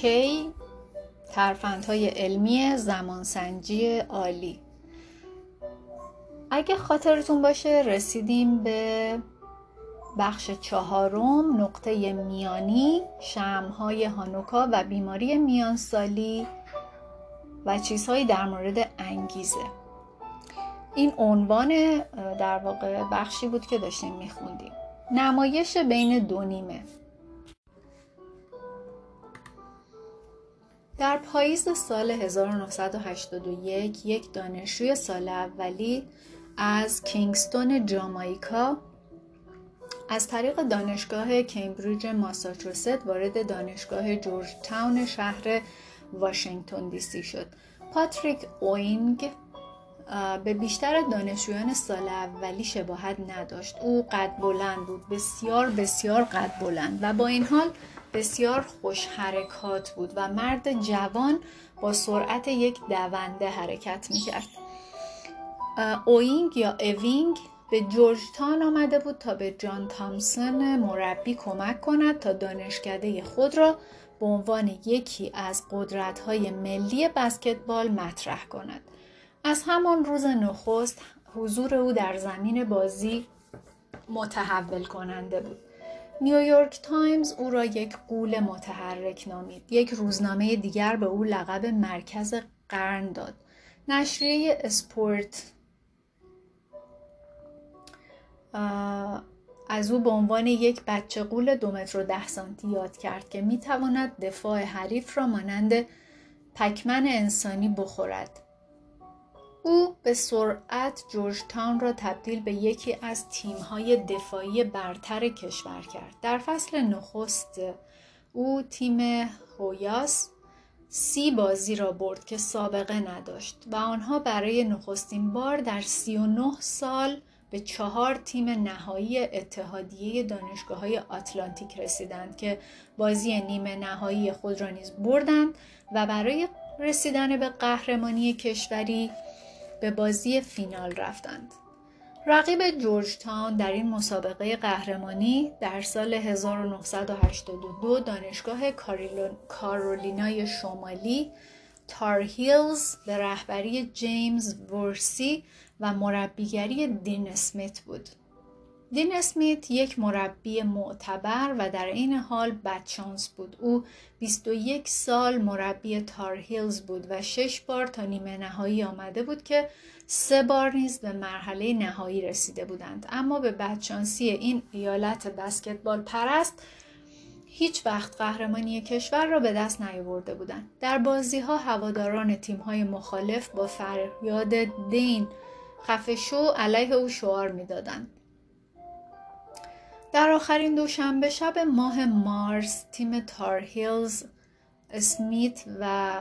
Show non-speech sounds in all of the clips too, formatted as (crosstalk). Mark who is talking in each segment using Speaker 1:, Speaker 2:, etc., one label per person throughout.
Speaker 1: کی ترفندهای علمی زمانسنجی عالی. اگه خاطرتون باشه رسیدیم به بخش چهارم نقطه میانی شمهای هانوکا و بیماری میانسالی و چیزهایی در مورد انگیزه. این عنوان در واقع بخشی بود که داشتیم میخوندیم. نمایش بین دو نیمه. در پاییز سال 1981 یک دانشجوی سال اولی از کینگستون جامایکا از طریق دانشگاه کمبریج ماساچوست وارد دانشگاه جورج تاون شهر واشنگتن دی سی شد. پاتریک اوینگ به بیشتر دانشجویان سال اولی شباهت نداشت. او قد بلند بود، بسیار بسیار قد بلند و با این حال بسیار خوش حرکات بود و مرد جوان با سرعت یک دونده حرکت می‌کرد. اوینگ یا اوینگ به جورج تان آمده بود تا به جان تامسون مربی کمک کند تا دانشکده خود را به عنوان یکی از قدرت‌های ملی بسکتبال مطرح کند. از همان روز نخست حضور او در زمین بازی متحول کننده بود. نیویورک تایمز او را یک غول متحرک نامید. یک روزنامه دیگر به او لقب مرکز قرن داد. نشریه اسپورت از او به عنوان یک بچه غول دو متر و ده سانتی یاد کرد که می‌تواند دفاع حریف را مانند پکمن انسانی بخورد. او به سرعت جورج تاون را تبدیل به یکی از تیم‌های دفاعی برتر کشور کرد. در فصل نخست او تیم هویاس سی بازی را برد که سابقه نداشت و آنها برای نخستین بار در 39 سال به چهار تیم نهایی اتحادیه دانشگاه های آتلانتیک رسیدند که بازی نیمه نهایی خود را نیز بردند و برای رسیدن به قهرمانی کشوری به بازی فینال رفتند. رقیب جورج تاون در این مسابقه قهرمانی در سال 1982 دانشگاه کارولینای شمالی تار هیلز به رهبری جیمز ورسی و مربیگری دین اسمیت بود. دین اسمیت یک مربی معتبر و در این حال بدشانس بود. او 21 سال مربی تار هیلز بود و شش بار تا نیمه نهایی آمده بود که سه بار نیز به مرحله نهایی رسیده بودند. اما به بدشانسی این ایالت بسکتبال پرست هیچ وقت قهرمانی کشور را به دست نیاورده بودند. در بازی ها هواداران تیم های مخالف با فریاد دین خفه شو علیه او شعار می‌دادند. در آخرین دوشنبه شب ماه مارس تیم تار هیلز اسمیت و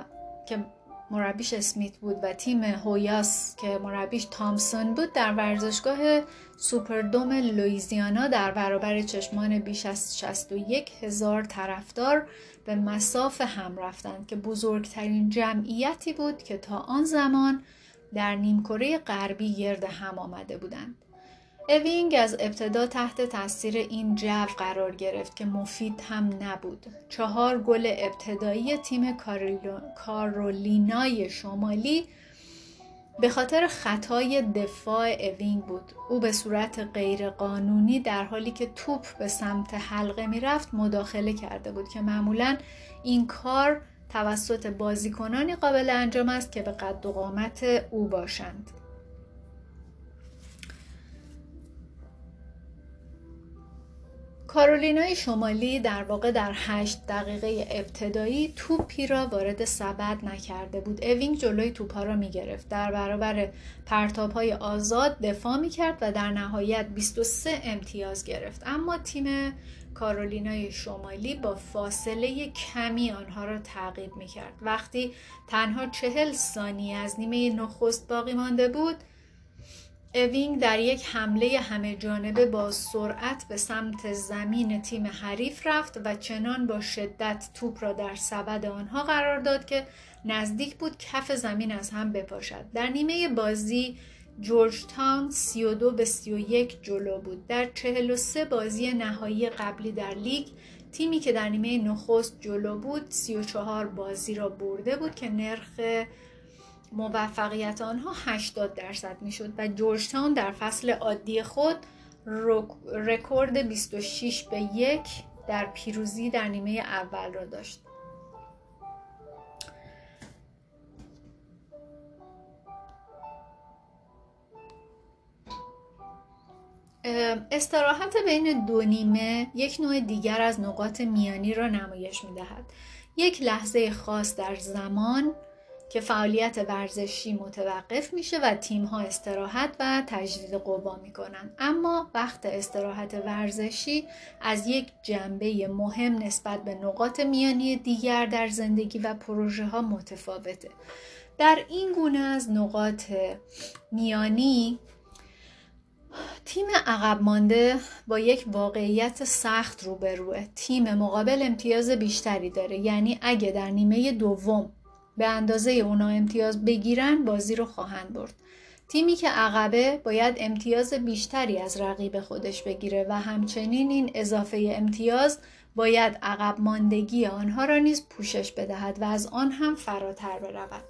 Speaker 1: که مربیش اسمیت بود و تیم هویاس که مربیش تامسون بود در ورزشگاه سوپردوم لویزیانا در برابر چشمان بیش از 61 هزار طرفدار به مساف هم رفتند که بزرگترین جمعیتی بود که تا آن زمان در نیمکره غربی گرد هم آمده بودند. اوینگ از ابتدا تحت تاثیر این جو قرار گرفت که مفید هم نبود. چهار گل ابتدایی تیم کارولینای شمالی به خاطر خطای دفاع اوینگ بود. او به صورت غیرقانونی در حالی که توپ به سمت حلقه می‌رفت مداخله کرده بود که معمولا این کار توسط بازیکنانی قابل انجام است که به قد و قامت او باشند. کارولینای شمالی در واقع در هشت دقیقه ابتدایی توپی را وارد سبد نکرده بود. اوینگ جلوی توپها را می گرفت در برابر پرتاب های آزاد دفاع می کرد و در نهایت 23 امتیاز گرفت. اما تیم کارولینای شمالی با فاصله کمی آنها را تعقیب می کرد وقتی تنها چهل ثانیه از نیمه نخست باقی مانده بود اوینگ در یک حمله همه جانبه با سرعت به سمت زمین تیم حریف رفت و چنان با شدت توپ را در سبد آنها قرار داد که نزدیک بود کف زمین از هم بپاشد. در نیمه بازی جورج تاون 32 به 31 جلو بود. در 43 بازی نهایی قبلی در لیگ تیمی که در نیمه نخست جلو بود 34 بازی را برده بود که نرخ موفقیت آنها 80 درصد می‌شد و جورج تاون در فصل عادی خود رکورد 26 به یک در پیروزی در نیمه اول را داشت استراحت بین دو نیمه یک نوع دیگر از نقاط میانی را نمایش می دهد. یک لحظه خاص در زمان که فعالیت ورزشی متوقف میشه و تیم ها استراحت و تجدید قوا می‌کنن. اما وقت استراحت ورزشی از یک جنبه مهم نسبت به نقاط میانی دیگر در زندگی و پروژه ها متفاوته. در این گونه از نقاط میانی تیم عقب مانده با یک واقعیت سخت روبروه. تیم مقابل امتیاز بیشتری داره. یعنی اگه در نیمه دوم به اندازه اونا امتیاز بگیرن بازی رو خواهند برد. تیمی که عقبه باید امتیاز بیشتری از رقیب خودش بگیره و همچنین این اضافه امتیاز باید عقب ماندگی آنها را نیز پوشش بدهد و از آن هم فراتر برود.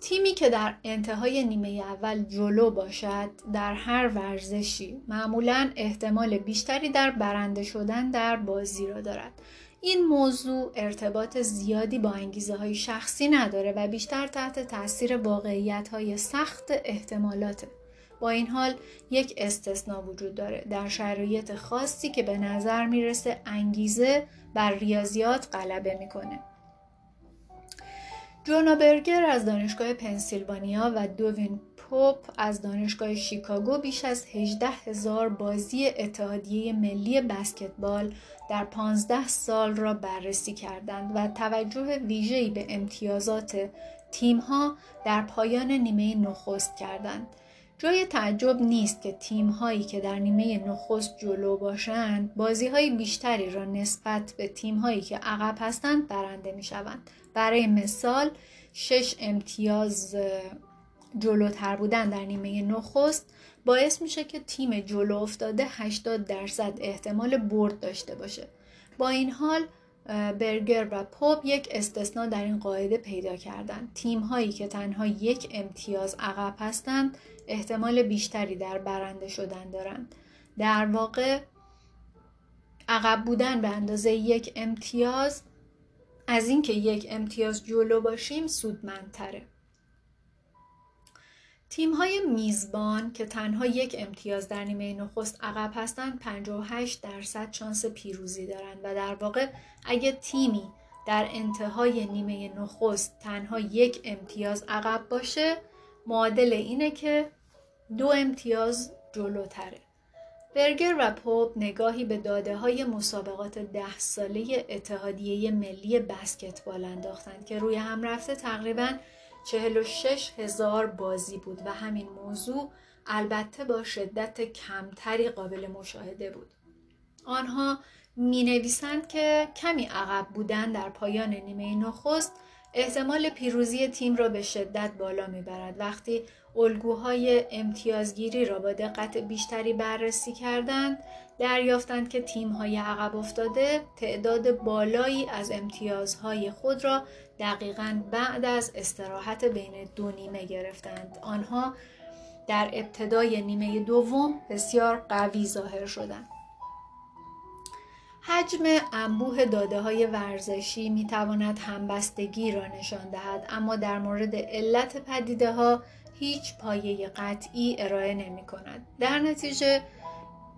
Speaker 1: تیمی که در انتهای نیمه اول جلو باشد در هر ورزشی معمولا احتمال بیشتری در برنده شدن در بازی را دارد. این موضوع ارتباط زیادی با انگیزه های شخصی نداره و بیشتر تحت تاثیر واقعیت های سخت احتمالاته. با این حال یک استثنا وجود داره در شرایط خاصی که به نظر می‌رسه انگیزه بر ریاضیات غلبه می‌کنه. جونا برگر از دانشگاه پنسیلوانیا و دوین پوپ از دانشگاه شیکاگو بیش از 18 هزار بازی اتحادیه ملی بسکتبال در 15 سال را بررسی کردند و توجه ویژه‌ای به امتیازات تیم‌ها در پایان نیمه نخست کردند. جای تعجب نیست که تیم هایی که در نیمه نخست جلو باشند بازی های بیشتری را نسبت به تیم هایی که عقب هستند برنده می شوند. برای مثال شش امتیاز جلوتر بودن در نیمه نخست باعث میشه که تیم جلو افتاده 80 درصد احتمال برد داشته باشه با این حال برگر و پوب یک استثنا در این قاعده پیدا کردند. تیم هایی که تنها یک امتیاز عقب هستند احتمال بیشتری در برنده شدن دارند. در واقع عقب بودن به اندازه یک امتیاز از اینکه یک امتیاز جلو باشیم سودمندتره. تیم های میزبان که تنها یک امتیاز در نیمه نخست عقب هستند 58 درصد شانس پیروزی دارند و در واقع اگه تیمی در انتهای نیمه نخست تنها یک امتیاز عقب باشه معادل اینه که دو امتیاز جلوتره. برگر و پوپ نگاهی به داده های مسابقات ده ساله اتحادیه ملی بسکتبال انداختند که روی هم رفته تقریباً 46 هزار بازی بود و همین موضوع البته با شدت کمتری قابل مشاهده بود. آنها می نویسند که کمی عقب بودن در پایان نیمه نخست احتمال پیروزی تیم را به شدت بالا می‌برد وقتی الگوهای امتیازگیری را با دقت بیشتری بررسی کردند دریافتند که تیم‌های عقب افتاده تعداد بالایی از امتیازهای خود را دقیقا بعد از استراحت بین دو نیمه گرفتند آنها در ابتدای نیمه دوم بسیار قوی ظاهر شدند حجم انبوه داده های ورزشی می تواند همبستگی را نشان دهد اما در مورد علت پدیده ها هیچ پایه قطعی ارائه نمی کند. در نتیجه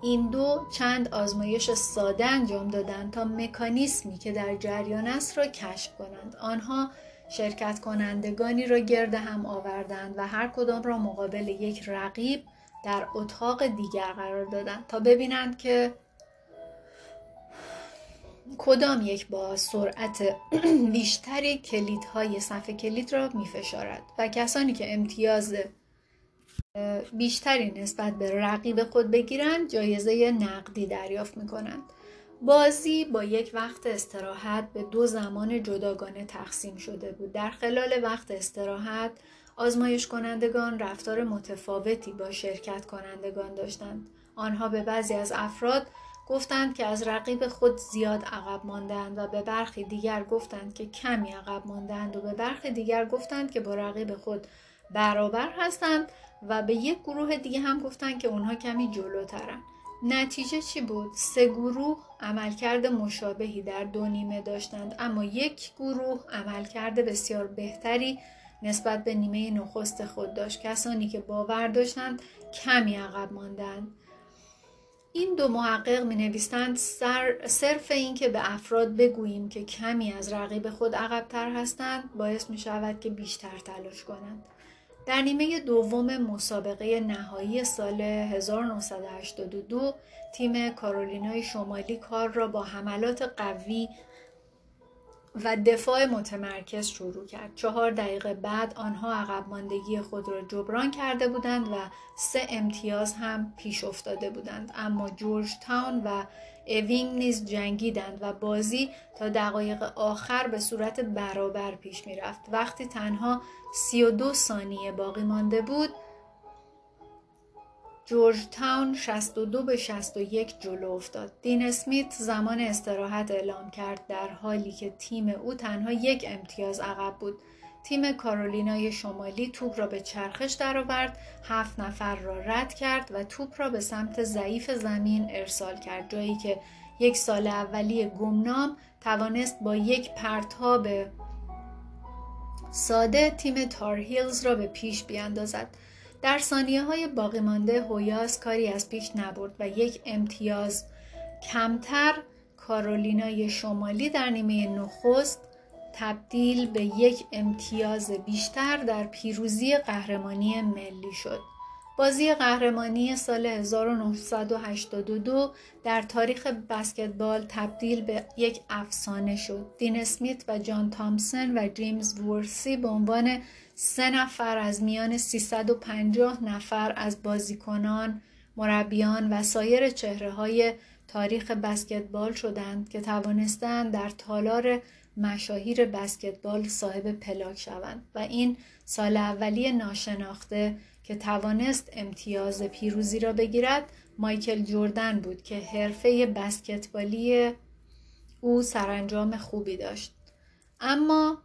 Speaker 1: این دو چند آزمایش ساده انجام دادند تا مکانیسمی که در جریان است را کشف کنند. آنها شرکت کنندگانی را گرد هم آوردند و هر کدام را مقابل یک رقیب در اتاق دیگر قرار دادند تا ببینند که کدام یک با سرعت (clears throat) بیشتری کلیدهای صفحه کلید را می فشارد و کسانی که امتیاز بیشتری نسبت به رقیب خود بگیرند جایزه نقدی دریافت می کنند. بازی با یک وقت استراحت به دو زمان جداگانه تقسیم شده بود. در خلال وقت استراحت آزمایش کنندگان رفتار متفاوتی با شرکت کنندگان داشتند. آنها به بعضی از افراد گفتند که از رقیب خود زیاد عقب ماندند و به برخی دیگر گفتند که کمی عقب ماندند و به برخی دیگر گفتند که با رقیب خود برابر هستند و به یک گروه دیگه هم گفتند که اونها کمی جلوترن. نتیجه چی بود؟ سه گروه عملکرد مشابهی در دو نیمه داشتند اما یک گروه عملکرد بسیار بهتری نسبت به نیمه نخست خود داشت کسانی که باور داشتند کمی عقب ماندند این دو محقق می نویسند صرف این که به افراد بگوییم که کمی از رقیب خود عقبتر هستند باعث می شود که بیشتر تلاش کنند. در نیمه دوم مسابقه نهایی سال 1982 تیم کارولینای شمالی کار را با حملات قوی و دفاع متمرکز شروع کرد. چهار دقیقه بعد آنها عقب ماندگی خود را جبران کرده بودند و سه امتیاز هم پیش افتاده بودند. اما جورج تاون و اوینگ نیز جنگیدند و بازی تا دقایق آخر به صورت برابر پیش می رفت. وقتی تنها 32 ثانیه باقی مانده بود جورج تاون 62 به 61 جلو افتاد. دین اسمیت زمان استراحت اعلام کرد در حالی که تیم او تنها یک امتیاز عقب بود. تیم کارولینای شمالی توپ را به چرخش درآورد، هفت نفر را رد کرد و توپ را به سمت ضعیف زمین ارسال کرد جایی که یک سال اولی گمنام توانست با یک پرتاب ساده تیم تارهیلز را به پیش بیاندازد. در ثانیه های باقی مانده هویاس کاری از پیش نبرد و یک امتیاز کمتر کارولینای شمالی در نیمه نخست تبدیل به یک امتیاز بیشتر در پیروزی قهرمانی ملی شد. بازی قهرمانی سال 1982 در تاریخ بسکتبال تبدیل به یک افسانه شد. دین اسمیت و جان تامسن و جیمز وورسی به عنوان سه نفر از میان 350 نفر از بازیکنان، مربیان و سایر چهره های تاریخ بسکتبال شدند که توانستند در تالار مشاهیر بسکتبال صاحب پلاک شوند و این سال اولی ناشناخته که توانست امتیاز پیروزی را بگیرد مایکل جوردن بود که حرفه بسکتبالی او سرانجام خوبی داشت. اما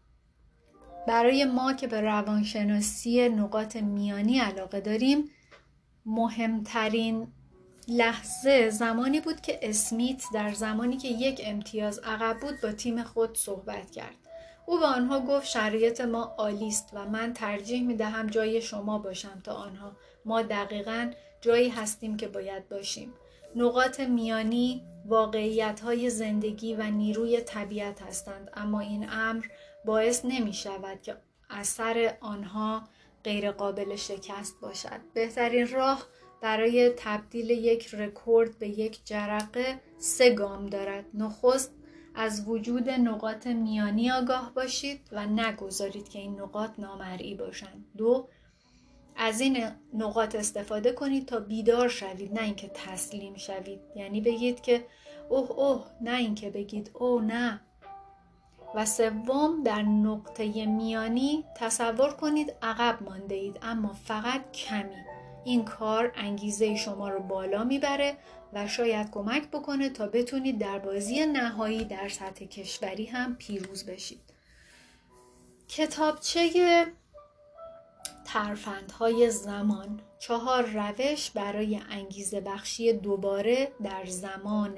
Speaker 1: برای ما که به روانشناسی نقاط میانی علاقه داریم مهمترین لحظه زمانی بود که اسمیت در زمانی که یک امتیاز عقب بود با تیم خود صحبت کرد. او به آنها گفت شرایط ما عالی است و من ترجیح می دهم جای شما باشم تا آنها. ما دقیقا جایی هستیم که باید باشیم. نقاط میانی واقعیت های زندگی و نیروی طبیعت هستند اما این امر باعث نمی شود که اثر آنها غیر قابل شکست باشد. بهترین راه برای تبدیل یک رکورد به یک جرقه سه گام دارد. نخست از وجود نقاط میانی آگاه باشید و نگذارید که این نقاط نامرئی باشند. دو از این نقاط استفاده کنید تا بیدار شوید نه اینکه تسلیم شوید یعنی بگید که اوه اوه نه اینکه بگید اوه نه و سوم در نقطه میانی تصور کنید عقب مانده اید اما فقط کمی این کار انگیزه شما رو بالا می‌بره و شاید کمک بکنه تا بتونید در بازی نهایی در سطح کشوری هم پیروز بشید. کتابچه ترفندهای زمان. چهار روش برای انگیزه بخشی دوباره در زمان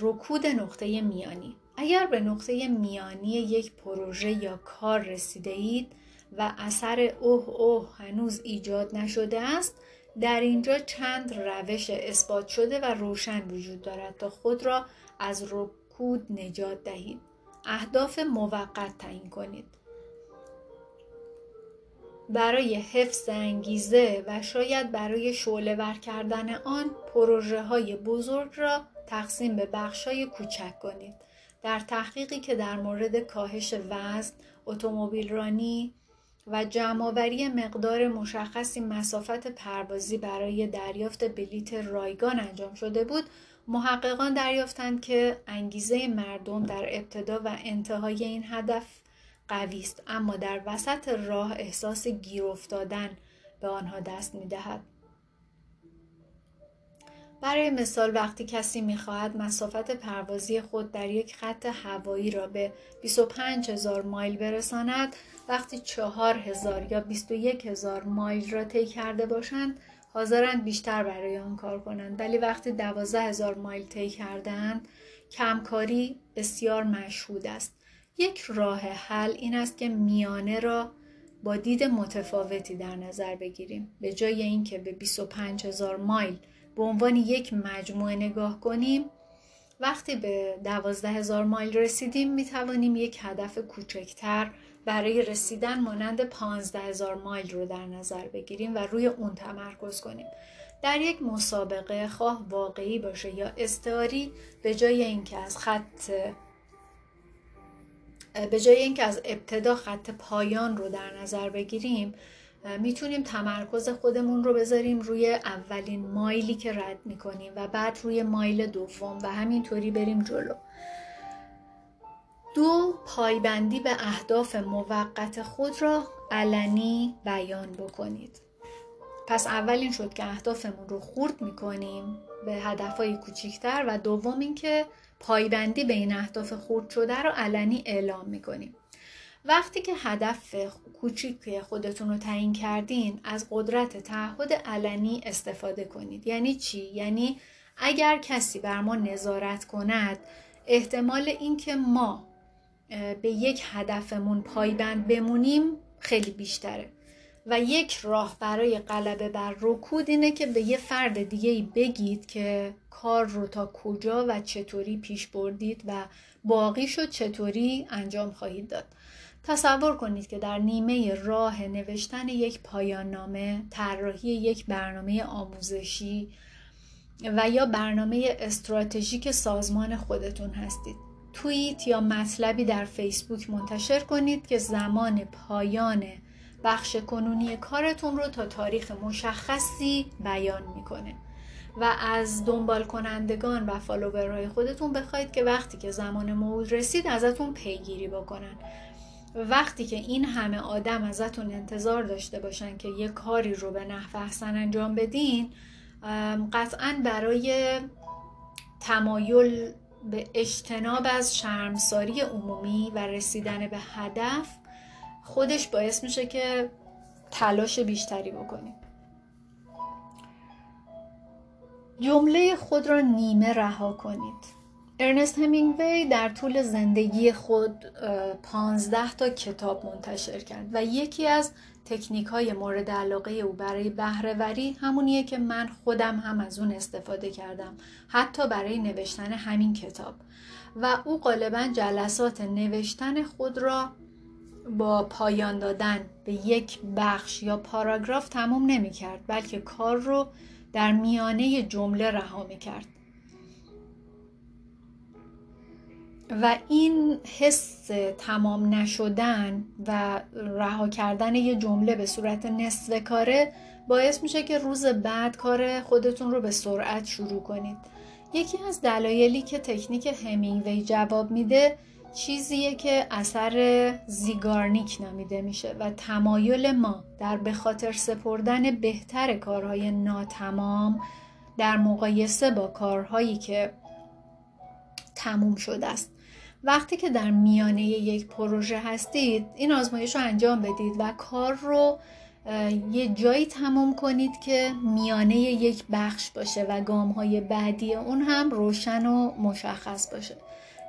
Speaker 1: رکود نقطه میانی. اگر به نقطه میانی یک پروژه یا کار رسیده اید و اثر اوه اوه هنوز ایجاد نشده است در اینجا چند روش اثبات شده و روشن وجود دارد تا خود را از رکود نجات دهید اهداف موقت تعیین کنید برای حفظ انگیزه و شاید برای شعله ور کردن آن پروژه های بزرگ را تقسیم به بخش های کوچک کنید. در تحقیقی که در مورد کاهش وزن، اتومبیل رانی و جمعآوری مقدار مشخصی مسافت پروازی برای دریافت بلیت رایگان انجام شده بود، محققان دریافتند که انگیزه مردم در ابتدا و انتهای این هدف قوی است اما در وسط راه احساس گیر افتادن به آنها دست می دهد. برای مثال وقتی کسی می‌خواهد مسافت پروازی خود در یک خط هوایی را به 25 هزار مایل برساند وقتی 4 هزار یا 21 هزار مایل را طی کرده باشند حاضرند بیشتر برای آن کار کنند. ولی وقتی 12 هزار مایل طی کردند کمکاری بسیار مشهود است. یک راه حل این است که میانه را با دید متفاوتی در نظر بگیریم. به جای اینکه به 25 هزار مایل به عنوان یک مجموعه نگاه کنیم وقتی به دوازده هزار مایل رسیدیم می توانیم یک هدف کوچکتر برای رسیدن مانند پانزده هزار مایل رو در نظر بگیریم و روی اون تمرکز کنیم. در یک مسابقه خواه واقعی باشه یا استعاری به جای اینکه از خط به جای اینکه از ابتدا خط پایان رو در نظر بگیریم می‌تونیم تمرکز خودمون رو بذاریم روی اولین مایلی که رد می‌کنیم و بعد روی مایل دوم و همینطوری بریم جلو. دو پایبندی به اهداف موقت خود را علنی بیان بکنید. پس اول این شد که اهدافمون رو خورد می‌کنیم به هدفهای کوچیکتر و دوم اینکه پایبندی به این اهداف خورد شده رو علنی اعلام می‌کنیم. وقتی که هدف کوچیک خودتون رو تعیین کردین از قدرت تعهد علنی استفاده کنید. یعنی چی؟ یعنی اگر کسی بر ما نظارت کند احتمال اینکه ما به یک هدفمون پایبند بمونیم خیلی بیشتره. و یک راه برای غلبه بر رکود اینه که به یه فرد دیگه بگید که کار رو تا کجا و چطوری پیش بردید و باقی شد چطوری انجام خواهید داد. تصور کنید که در نیمه راه نوشتن یک پایان نامه، طراحی یک برنامه آموزشی و یا برنامه استراتژیک سازمان خودتون هستید. توییت یا مطلبی در فیسبوک منتشر کنید که زمان پایان بخش کنونی کارتون رو تا تاریخ مشخصی بیان می‌کنه و از دنبال کنندگان و فالوورهای خودتون بخواید که وقتی که زمان موعود رسید ازتون پیگیری بکنن وقتی که این همه آدم ازتون انتظار داشته باشن که یه کاری رو به نحو احسن انجام بدین قطعا برای تمایل به اجتناب از شرمساری عمومی و رسیدن به هدف خودش باعث میشه که تلاش بیشتری بکنیم. جمله خود را نیمه رها کنید. ارنست همینگوی در طول زندگی خود پانزده تا کتاب منتشر کرد و یکی از تکنیک های مورد علاقه او برای بهرهوری همونیه که من خودم هم از اون استفاده کردم حتی برای نوشتن همین کتاب. و او غالبا جلسات نوشتن خود را با پایان دادن به یک بخش یا پاراگراف تموم نمی کرد بلکه کار رو در میانه جمله رها می کرد و این حس تمام نشدن و رها کردن یه جمله به صورت نصف کاره باعث میشه که روز بعد کار خودتون رو به سرعت شروع کنید. یکی از دلایلی که تکنیک همینگوی جواب میده چیزیه که اثر زیگارنیک نامیده میشه و تمایل ما در به خاطر سپردن بهتر کارهای ناتمام در مقایسه با کارهایی که تموم شده است. وقتی که در میانه یک پروژه هستید این آزمایش رو انجام بدید و کار رو یه جایی تمام کنید که میانه یک بخش باشه و گام های بعدی اون هم روشن و مشخص باشه.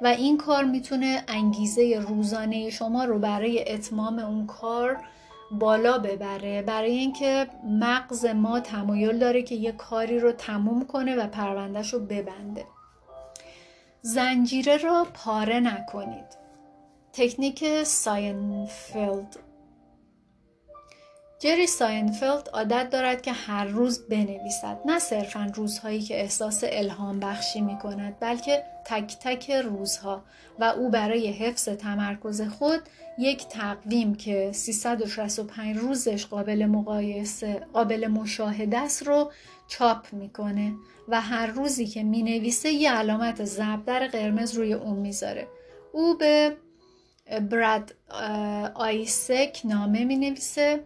Speaker 1: و این کار می‌تونه انگیزه روزانه شما رو برای اتمام اون کار بالا ببره. برای اینکه مغز ما تمایل داره که یه کاری رو تموم کنه و پروندهش رو ببنده. زنجیره را پاره نکنید. تکنیک ساینفیلد. جری ساینفیلد عادت دارد که هر روز بنویسد نه صرفا روزهایی که احساس الهام بخشی می کند بلکه تک تک روزها و او برای حفظ تمرکز خود یک تقویم که 365 روزش قابل مقایسه قابل مشاهده است رو چاپ می‌کنه و هر روزی که می‌نویسه یه علامت زبدر قرمز روی اون می‌ذاره. او به براد آیسک نامه می نویسه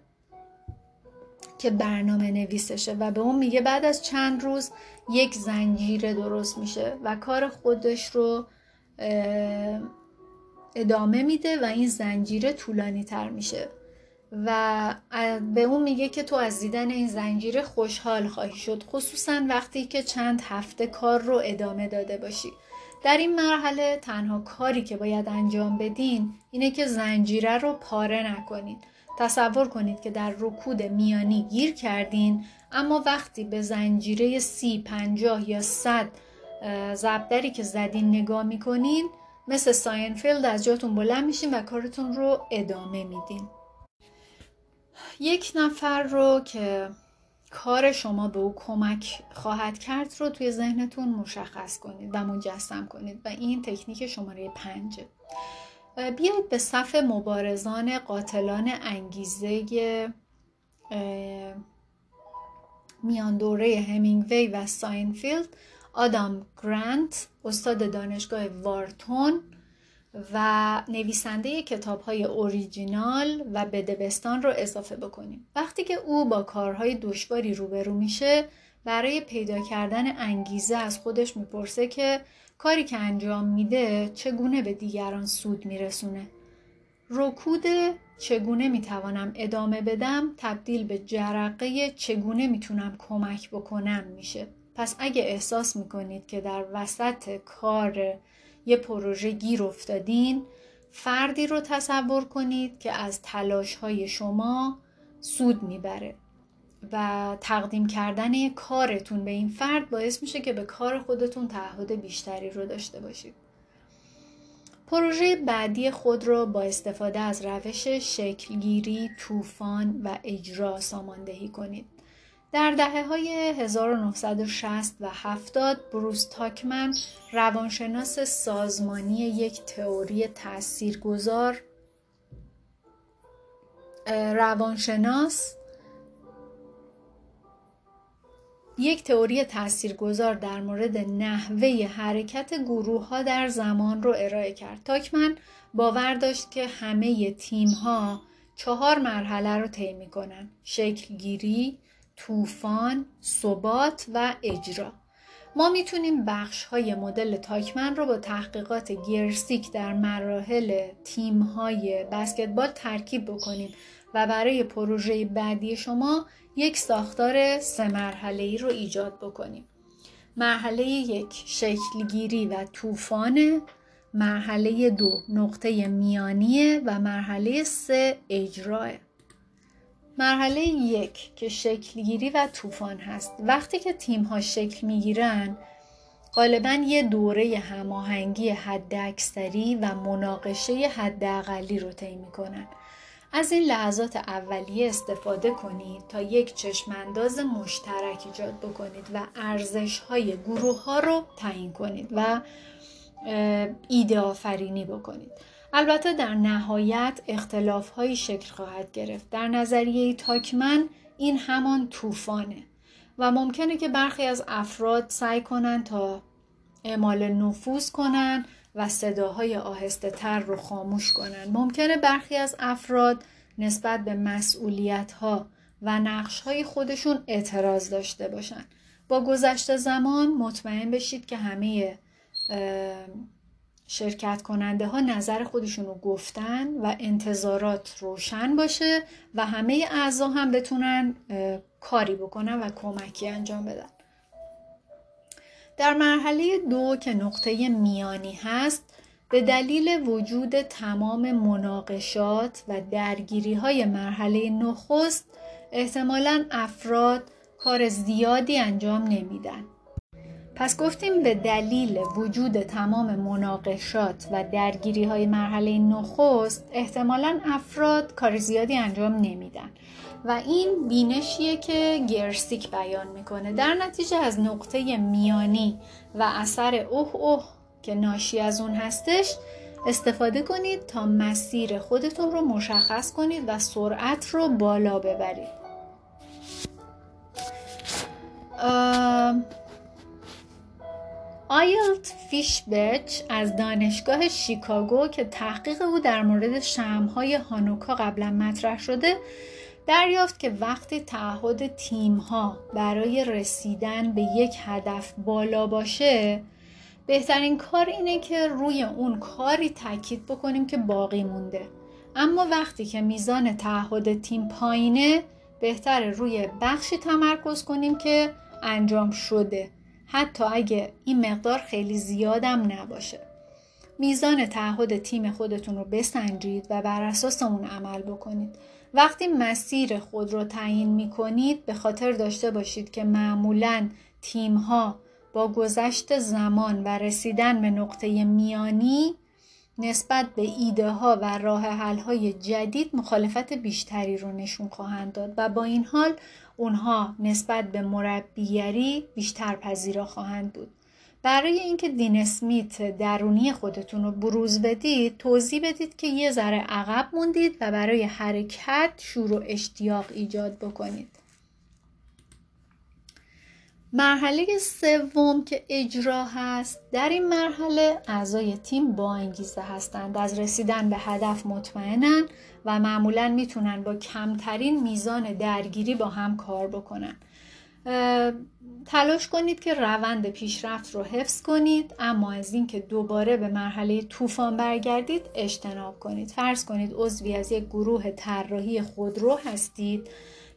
Speaker 1: که برنامه نویسشه و به اون میگه بعد از چند روز یک زنجیره درست میشه و کار خودش رو ادامه میده و این زنجیره طولانی تر میشه. و به اون میگه که تو از دیدن این زنجیره خوشحال خواهی شد خصوصا وقتی که چند هفته کار رو ادامه داده باشی. در این مرحله تنها کاری که باید انجام بدین اینه که زنجیره رو پاره نکنین. تصور کنید که در رکود میانی گیر کردین اما وقتی به زنجیره سی پنجاه یا صد ضربدری که زدین نگاه می‌کنین مثل ساینفیلد از جاتون بلند میشین و کارتون رو ادامه میدین. یک نفر رو که کار شما به او کمک خواهد کرد رو توی ذهنتون مشخص کنید و مجسم کنید و این تکنیک شماره پنجه بیایید به صف مبارزان قاتلان انگیزه میان دوره همینگوی و ساینفیلد آدام گرانت استاد دانشگاه وارتون و نویسنده کتاب های اوریجینال و بده بستان رو اضافه بکنیم. وقتی که او با کارهای دشواری روبرو میشه برای پیدا کردن انگیزه از خودش می‌پرسه که کاری که انجام میده چگونه به دیگران سود میرسونه. رکود چگونه می‌توانم ادامه بدم تبدیل به جرقه چگونه می‌تونم کمک بکنم میشه. پس اگه احساس می‌کنید که در وسط کار یه پروژه گیر افتادین فردی رو تصور کنید که از تلاش های شما سود می‌بره و تقدیم کردن کارتون به این فرد باعث میشه که به کار خودتون تعهد بیشتری رو داشته باشید. پروژه بعدی خود را با استفاده از روش شکلگیری، طوفان و اجرا ساماندهی کنید. در دهه های 1960 و 70 بروس تاکمن روانشناس سازمانی یک تئوری تاثیرگذار روانشناس یک تئوری تاثیرگذار در مورد نحوه حرکت گروه ها در زمان رو ارائه کرد. تاکمن باور داشت که همه تیم ها چهار مرحله رو طی می‌کنن. شکلگیری، طوفان، ثبات و اجرا. ما می‌تونیم بخش های مدل تاکمن رو با تحقیقات گرسیک در مراحل تیم های بسکتبال ترکیب بکنیم و برای پروژه بعدی شما یک ساختار سه مرحله ای رو ایجاد بکنیم. مرحله یک شکلگیری و طوفان مرحله دو نقطه میانیه و مرحله سه اجراه. مرحله یک که شکلگیری و طوفان هست. وقتی که تیم ها شکل می‌گیرن غالبا یه دوره هماهنگی حد اکثری و مناقشه حد اقلی رو طی می‌کنن. از این لحظات اولیه استفاده کنید تا یک چشمانداز مشترک ایجاد بکنید و ارزش های گروه ها رو تعیین کنید و ایده آفرینی بکنید. البته در نهایت اختلاف های شکل خواهد گرفت در نظریه تاکمن این همان طوفانه و ممکنه که برخی از افراد سعی کنند تا اعمال نفوذ کنند و صداهای آهسته تر رو خاموش کنند. ممکنه برخی از افراد نسبت به مسئولیت ها و نقش های خودشون اعتراض داشته باشند. با گذشت زمان مطمئن بشید که همه شرکت کننده ها نظر خودشون رو گفتن و انتظارات روشن باشه و همه اعضا هم بتونن کاری بکنن و کمکی انجام بدن. در مرحله دو که نقطه میانی هست به دلیل وجود تمام مناقشات و درگیری های مرحله نخست احتمالا افراد کار زیادی انجام نمیدن. پس گفتیم به دلیل وجود تمام مناقشات و درگیری های مرحله نخست احتمالا افراد کار زیادی انجام نمیدن. و این بینشیه که گرسیک بیان می‌کنه. در نتیجه از نقطه میانی و اثر اوه اوه که ناشی از اون هستش استفاده کنید تا مسیر خودتون رو مشخص کنید و سرعت رو بالا ببرید. آیلت فیشبچ از دانشگاه شیکاگو که تحقیق او در مورد شمهای هانوکا قبلا مطرح شده دریافت که وقتی تعهد تیمها برای رسیدن به یک هدف بالا باشه بهترین کار اینه که روی اون کاری تاکید بکنیم که باقی مونده. اما وقتی که میزان تعهد تیم پایینه بهتره روی بخشی تمرکز کنیم که انجام شده. حتی اگه این مقدار خیلی زیادم نباشه. میزان تعهد تیم خودتون رو بسنجید و بر اساس اون عمل بکنید. وقتی مسیر خود رو تعیین می کنید به خاطر داشته باشید که معمولا تیم ها با گذشت زمان و رسیدن به نقطه میانی نسبت به ایده ها و راه حل های جدید مخالفت بیشتری رو نشون خواهند داد و با این حال اونها نسبت به مربیگری بیشتر پذیرا خواهند بود. برای اینکه دین اسمیت درونی خودتون رو بروز بدید توضیح بدید که یه ذره عقب موندید و برای حرکت شور و اشتیاق ایجاد بکنید. مرحله سوم که اجرا هست در این مرحله اعضای تیم با انگیزه هستند. از رسیدن به هدف مطمئنن. و معمولا می‌تونن با کمترین میزان درگیری با هم کار بکنن. تلاش کنید که روند پیشرفت رو حفظ کنید اما از اینکه دوباره به مرحله طوفان برگردید اجتناب کنید. فرض کنید عضوی از یک گروه طراحی خودرو هستید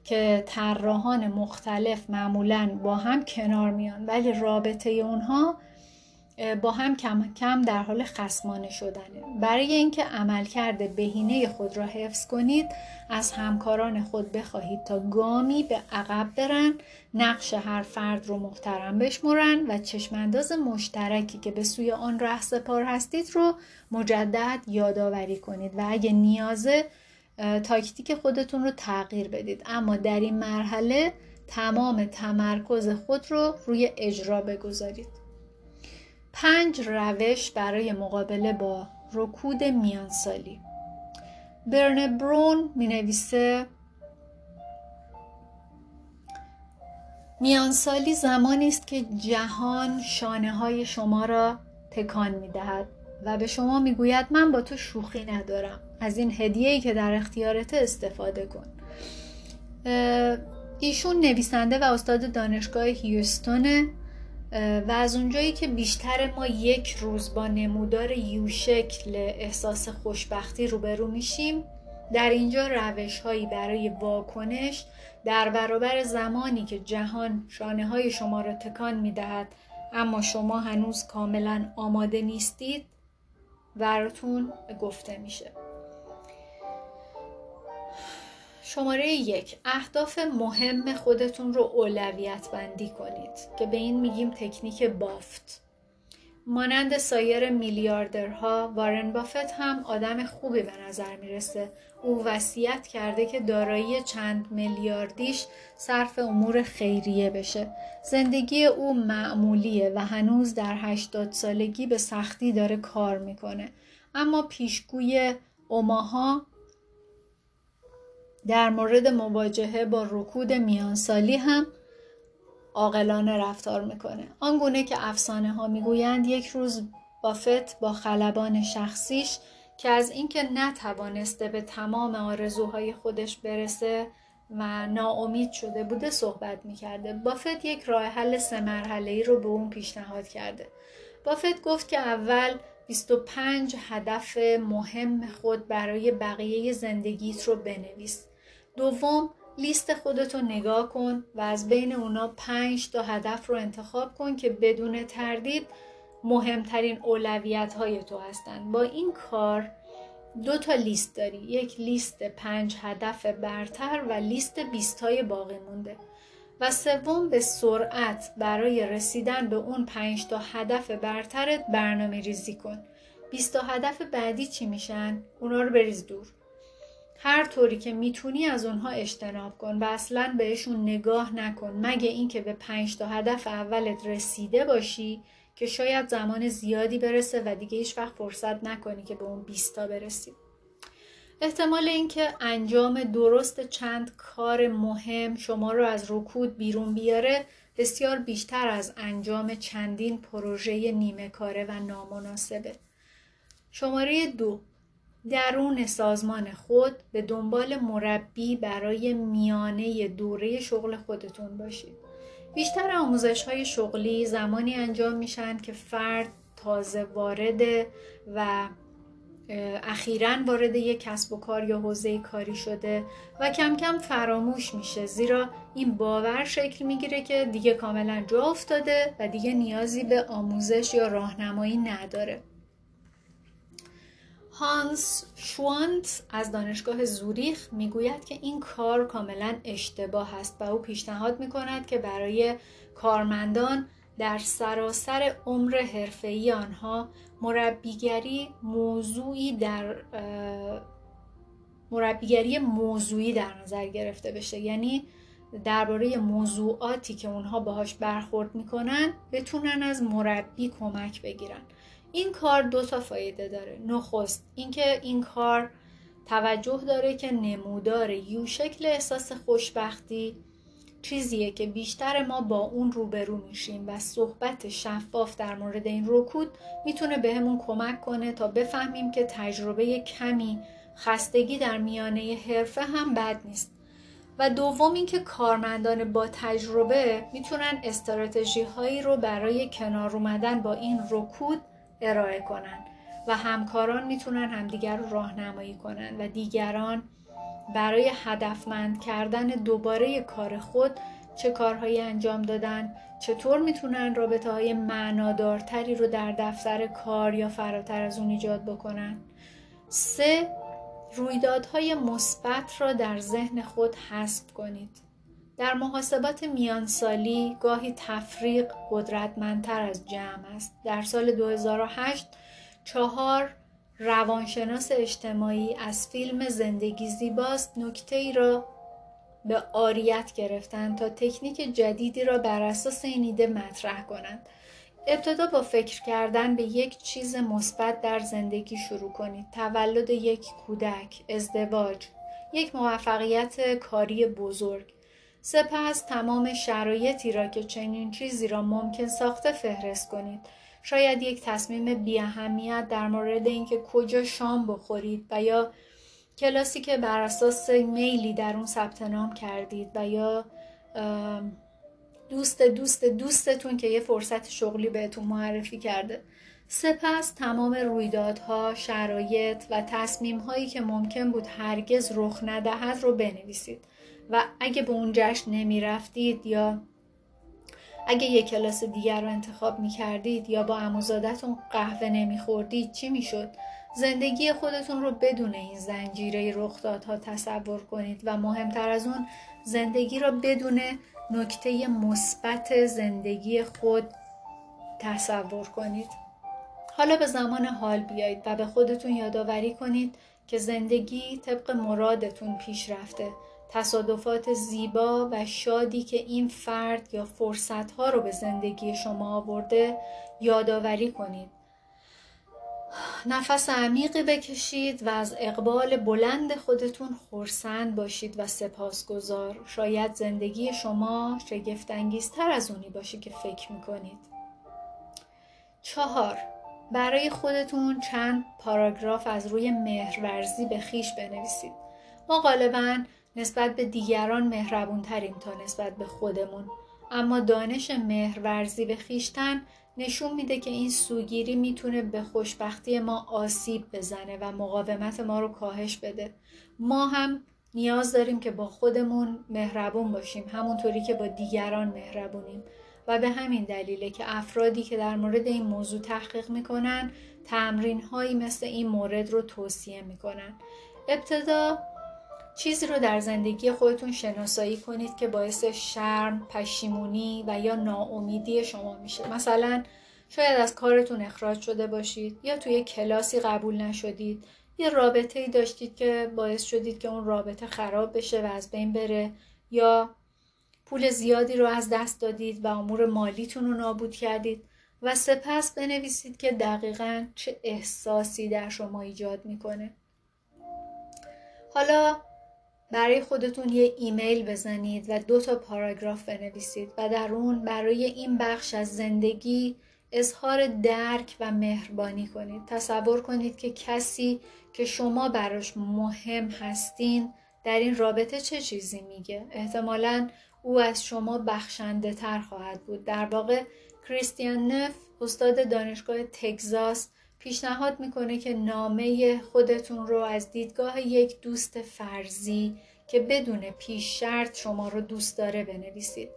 Speaker 1: که طراحان مختلف معمولا با هم کنار میان ولی رابطه اونها با هم کم کم در حال خسمانه شدنه. برای اینکه عملکرد بهینه خود را حفظ کنید از همکاران خود بخواهید تا گامی به عقب برن نقش هر فرد رو محترم بشمرن و چشمانداز مشترکی که به سوی آن ره سپار هستید رو مجدد یادآوری کنید و اگه نیازه تاکتیک خودتون رو تغییر بدید. اما در این مرحله تمام تمرکز خود رو روی اجرا بگذارید. پنج روش برای مقابله با رکود میانسالی. برنه برون می نویسه میانسالی زمانی است که جهان شانه های شما را تکان می دهد و به شما می گوید من با تو شوخی ندارم. از این هدیه‌ای که در اختیارت استفاده کن. ایشون نویسنده و استاد دانشگاه هیوستونه. و از اونجایی که بیشتر ما یک روز با نمودار یو شکل احساس خوشبختی روبرو میشیم در اینجا روش هایی برای واکنش در برابر زمانی که جهان شانه های شما را تکان می دهد اما شما هنوز کاملا آماده نیستید براتون گفته میشه. شماره یک اهداف مهم خودتون رو اولویت بندی کنید که به این میگیم تکنیک بافت. مانند سایر میلیاردرها وارن بافت هم آدم خوبی به نظر می‌رسه. او وصیت کرده که دارایی چند میلیاردیش صرف امور خیریه بشه. زندگی او معمولیه و هنوز در هشتاد سالگی به سختی داره کار می‌کنه. اما پیشگوی اوماها در مورد مواجهه با رکود میانسالی هم عاقلانه رفتار می‌کنه. آنگونه که افسانه ها می‌گویند یک روز بافت با خلبان شخصیش که از اینکه نتوانسته به تمام آرزوهای خودش برسه و ناامید شده بوده صحبت می‌کرده. بافت یک راه حل سه مرحله ای رو به اون پیشنهاد کرده. بافت گفت که اول 25 هدف مهم خود برای بقیه زندگیت رو بنویس. دوم لیست خودتو نگاه کن و از بین اونا پنج تا هدف رو انتخاب کن که بدون تردید مهمترین اولویت های تو هستند با این کار دو تا لیست داری. یک لیست پنج هدف برتر و لیست بیست های باقی مونده. و سوم به سرعت برای رسیدن به اون پنج تا هدف برترت برنامه ریزی کن. بیست تا هدف بعدی چی میشن؟ اونا رو بریز دور. هر طوری که می‌تونی از اونها اجتناب کن و اصلا بهشون نگاه نکن مگه اینکه به پنج تا هدف اولت رسیده باشی که شاید زمان زیادی برسه و دیگه هیچ وقت فرصت نکنی که به اون 20 تا برسی احتمال اینکه انجام درست چند کار مهم شما رو از رکود بیرون بیاره بسیار بیشتر از انجام چندین پروژه نیمه کاره و نامناسبه. شماره دو درون سازمان خود به دنبال مربی برای میانه دوره شغل خودتون باشید. بیشتر آموزش های شغلی زمانی انجام میشن که فرد تازه وارده و اخیرا وارد یک کسب و کار یا حوزه کاری شده و کم کم فراموش میشه زیرا این باور شکل می‌گیره که دیگه کاملا جا افتاده و دیگه نیازی به آموزش یا راهنمایی نداره هانس شوانت از دانشگاه زوریخ می‌گوید که این کار کاملا اشتباه است و او پیشنهاد می‌کند که برای کارمندان در سراسر عمر حرفه‌ای آنها مربیگری موضوعی در مربیگری موضوعی در نظر گرفته بشه. یعنی درباره موضوعاتی که اونها باهاش برخورد می‌کنن بتونن از مربی کمک بگیرن. این کار دو تا فایده داره. نخست اینکه این کار توجه داره که نمودار یو شکل احساس خوشبختی چیزیه که بیشتر ما با اون روبرو میشیم و صحبت شفاف در مورد این رکود می‌تونه بهمون کمک کنه تا بفهمیم که تجربه کمی خستگی در میانه حرفه هم بد نیست. و دوم اینکه کارمندان با تجربه می‌تونن استراتژی هایی رو برای کنار اومدن با این رکود ارائه کنن و همکاران می‌تونن همدیگر رو راهنمایی کنن و دیگران برای هدفمند کردن دوباره کار خود چه کارهایی انجام دادن چطور می‌تونن رابطه های معنادارتری رو در دفتر کار یا فراتر از اون ایجاد بکنن. سه رویدادهای مثبت را در ذهن خود حسب کنید. در محاسبات میانسالی گاهی تفریق قدرتمندتر از جمع است. در سال 2008 چهار روانشناس اجتماعی از فیلم زندگی زیباست نکته ای را به آریت گرفتند تا تکنیک جدیدی را بر اساس این ایده مطرح کنند. ابتدا با فکر کردن به یک چیز مثبت در زندگی شروع کنید. تولد یک کودک ازدواج یک موفقیت کاری بزرگ. سپس تمام شرایطی را که چنین چیزی را ممکن ساخته فهرست کنید. شاید یک تصمیم بی اهمیت در مورد اینکه کجا شام بخورید و یا کلاسی که بر اساس میلی در اون ثبت نام کردید و یا دوست دوست دوستتون که یه فرصت شغلی بهتون معرفی کرده. سپس تمام رویدادها، شرایط و تصمیم هایی که ممکن بود هرگز رخ ندهد رو بنویسید. و اگه به اون جشن نمی رفتید یا اگه یک کلاس دیگر رو انتخاب می کردید یا با اموزادتون قهوه نمی خوردید چی می شد؟ زندگی خودتون رو بدون این زنجیره رخدادها تصور کنید و مهمتر از اون زندگی را بدون نکته مثبت زندگی خود تصور کنید حالا به زمان حال بیایید و به خودتون یادآوری کنید که زندگی طبق مرادتون پیش رفته تصادفات زیبا و شادی که این فرد یا فرصتها رو به زندگی شما آورده یادآوری کنید. نفس عمیقی بکشید و از اقبال بلند خودتون خورسند باشید و سپاسگزار. شاید زندگی شما شگفتانگیزتر از اونی باشه که فکر می‌کنید. چهار. برای خودتون چند پاراگراف از روی مهرورزی به خیش بنویسید. ما غالبا نسبت به دیگران مهربونتریم تا نسبت به خودمون. اما دانش مهرورزی به خیشتن نشون میده که این سوگیری می‌تونه به خوشبختی ما آسیب بزنه و مقاومت ما رو کاهش بده. ما هم نیاز داریم که با خودمون مهربون باشیم همونطوری که با دیگران مهربونیم. و به همین دلیله که افرادی که در مورد این موضوع تحقیق می‌کنن تمرین هایی مثل این مورد رو توصیه می‌کنن. ابتدا چیزی رو در زندگی خودتون شناسایی کنید که باعث شرم، پشیمونی و یا ناامیدی شما میشه. مثلا شاید از کارتون اخراج شده باشید یا توی کلاسی قبول نشدید. یه رابطه ای داشتید که باعث شدید که اون رابطه خراب بشه و از بین بره. یا پول زیادی رو از دست دادید و امور مالیتون رو نابود کردید و سپس بنویسید که دقیقا چه احساسی در شما ایجاد می‌کنه. حالا برای خودتون یه ایمیل بزنید و دو تا پاراگراف بنویسید و در اون برای این بخش از زندگی اظهار درک و مهربانی کنید. تصور کنید که کسی که شما براش مهم هستین در این رابطه چه چیزی میگه. احتمالا او از شما بخشنده تر خواهد بود. در واقع کریستیان نف استاد دانشگاه تگزاس پیشنهاد می‌کنه که نامه خودتون رو از دیدگاه یک دوست فرضی که بدون پیش شرط شما رو دوست داره بنویسید.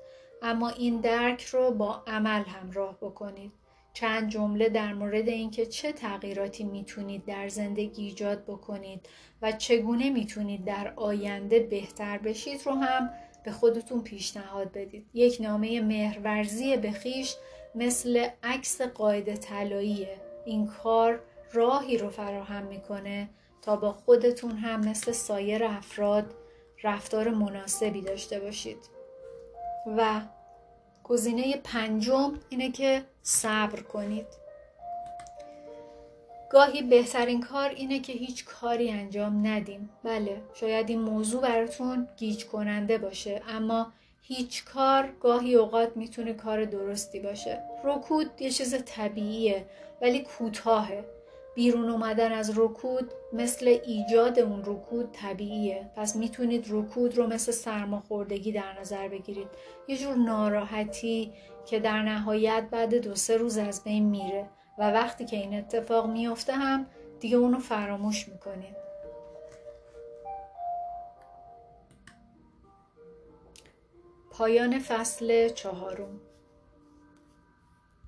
Speaker 1: اما این درک رو با عمل همراه بکنید. چند جمله در مورد اینکه چه تغییراتی می‌تونید در زندگی ایجاد بکنید و چگونه می‌تونید در آینده بهتر بشید رو هم به خودتون پیشنهاد بدید. یک نامه مهرورزی به خیش مثل عکس قاعده طلاییه این کار راهی رو فراهم می‌کنه تا با خودتون هم مثل سایر افراد رفتار مناسبی داشته باشید. و گزینه پنجم اینه که صبر کنید. گاهی بهترین کار اینه که هیچ کاری انجام ندیم. بله شاید این موضوع براتون گیج کننده باشه اما هیچ کار گاهی اوقات می‌تونه کار درستی باشه. رکود یه چیز طبیعیه. ولی کوتاهه. بیرون اومدن از رکود مثل ایجاد اون رکود طبیعیه. پس می‌تونید رکود رو مثل سرماخوردگی در نظر بگیرید. یه جور ناراحتی که در نهایت بعد دو سه روز از بین میره و وقتی که این اتفاق میافته هم دیگه اونو فراموش می‌کنید. پایان فصل چهارم.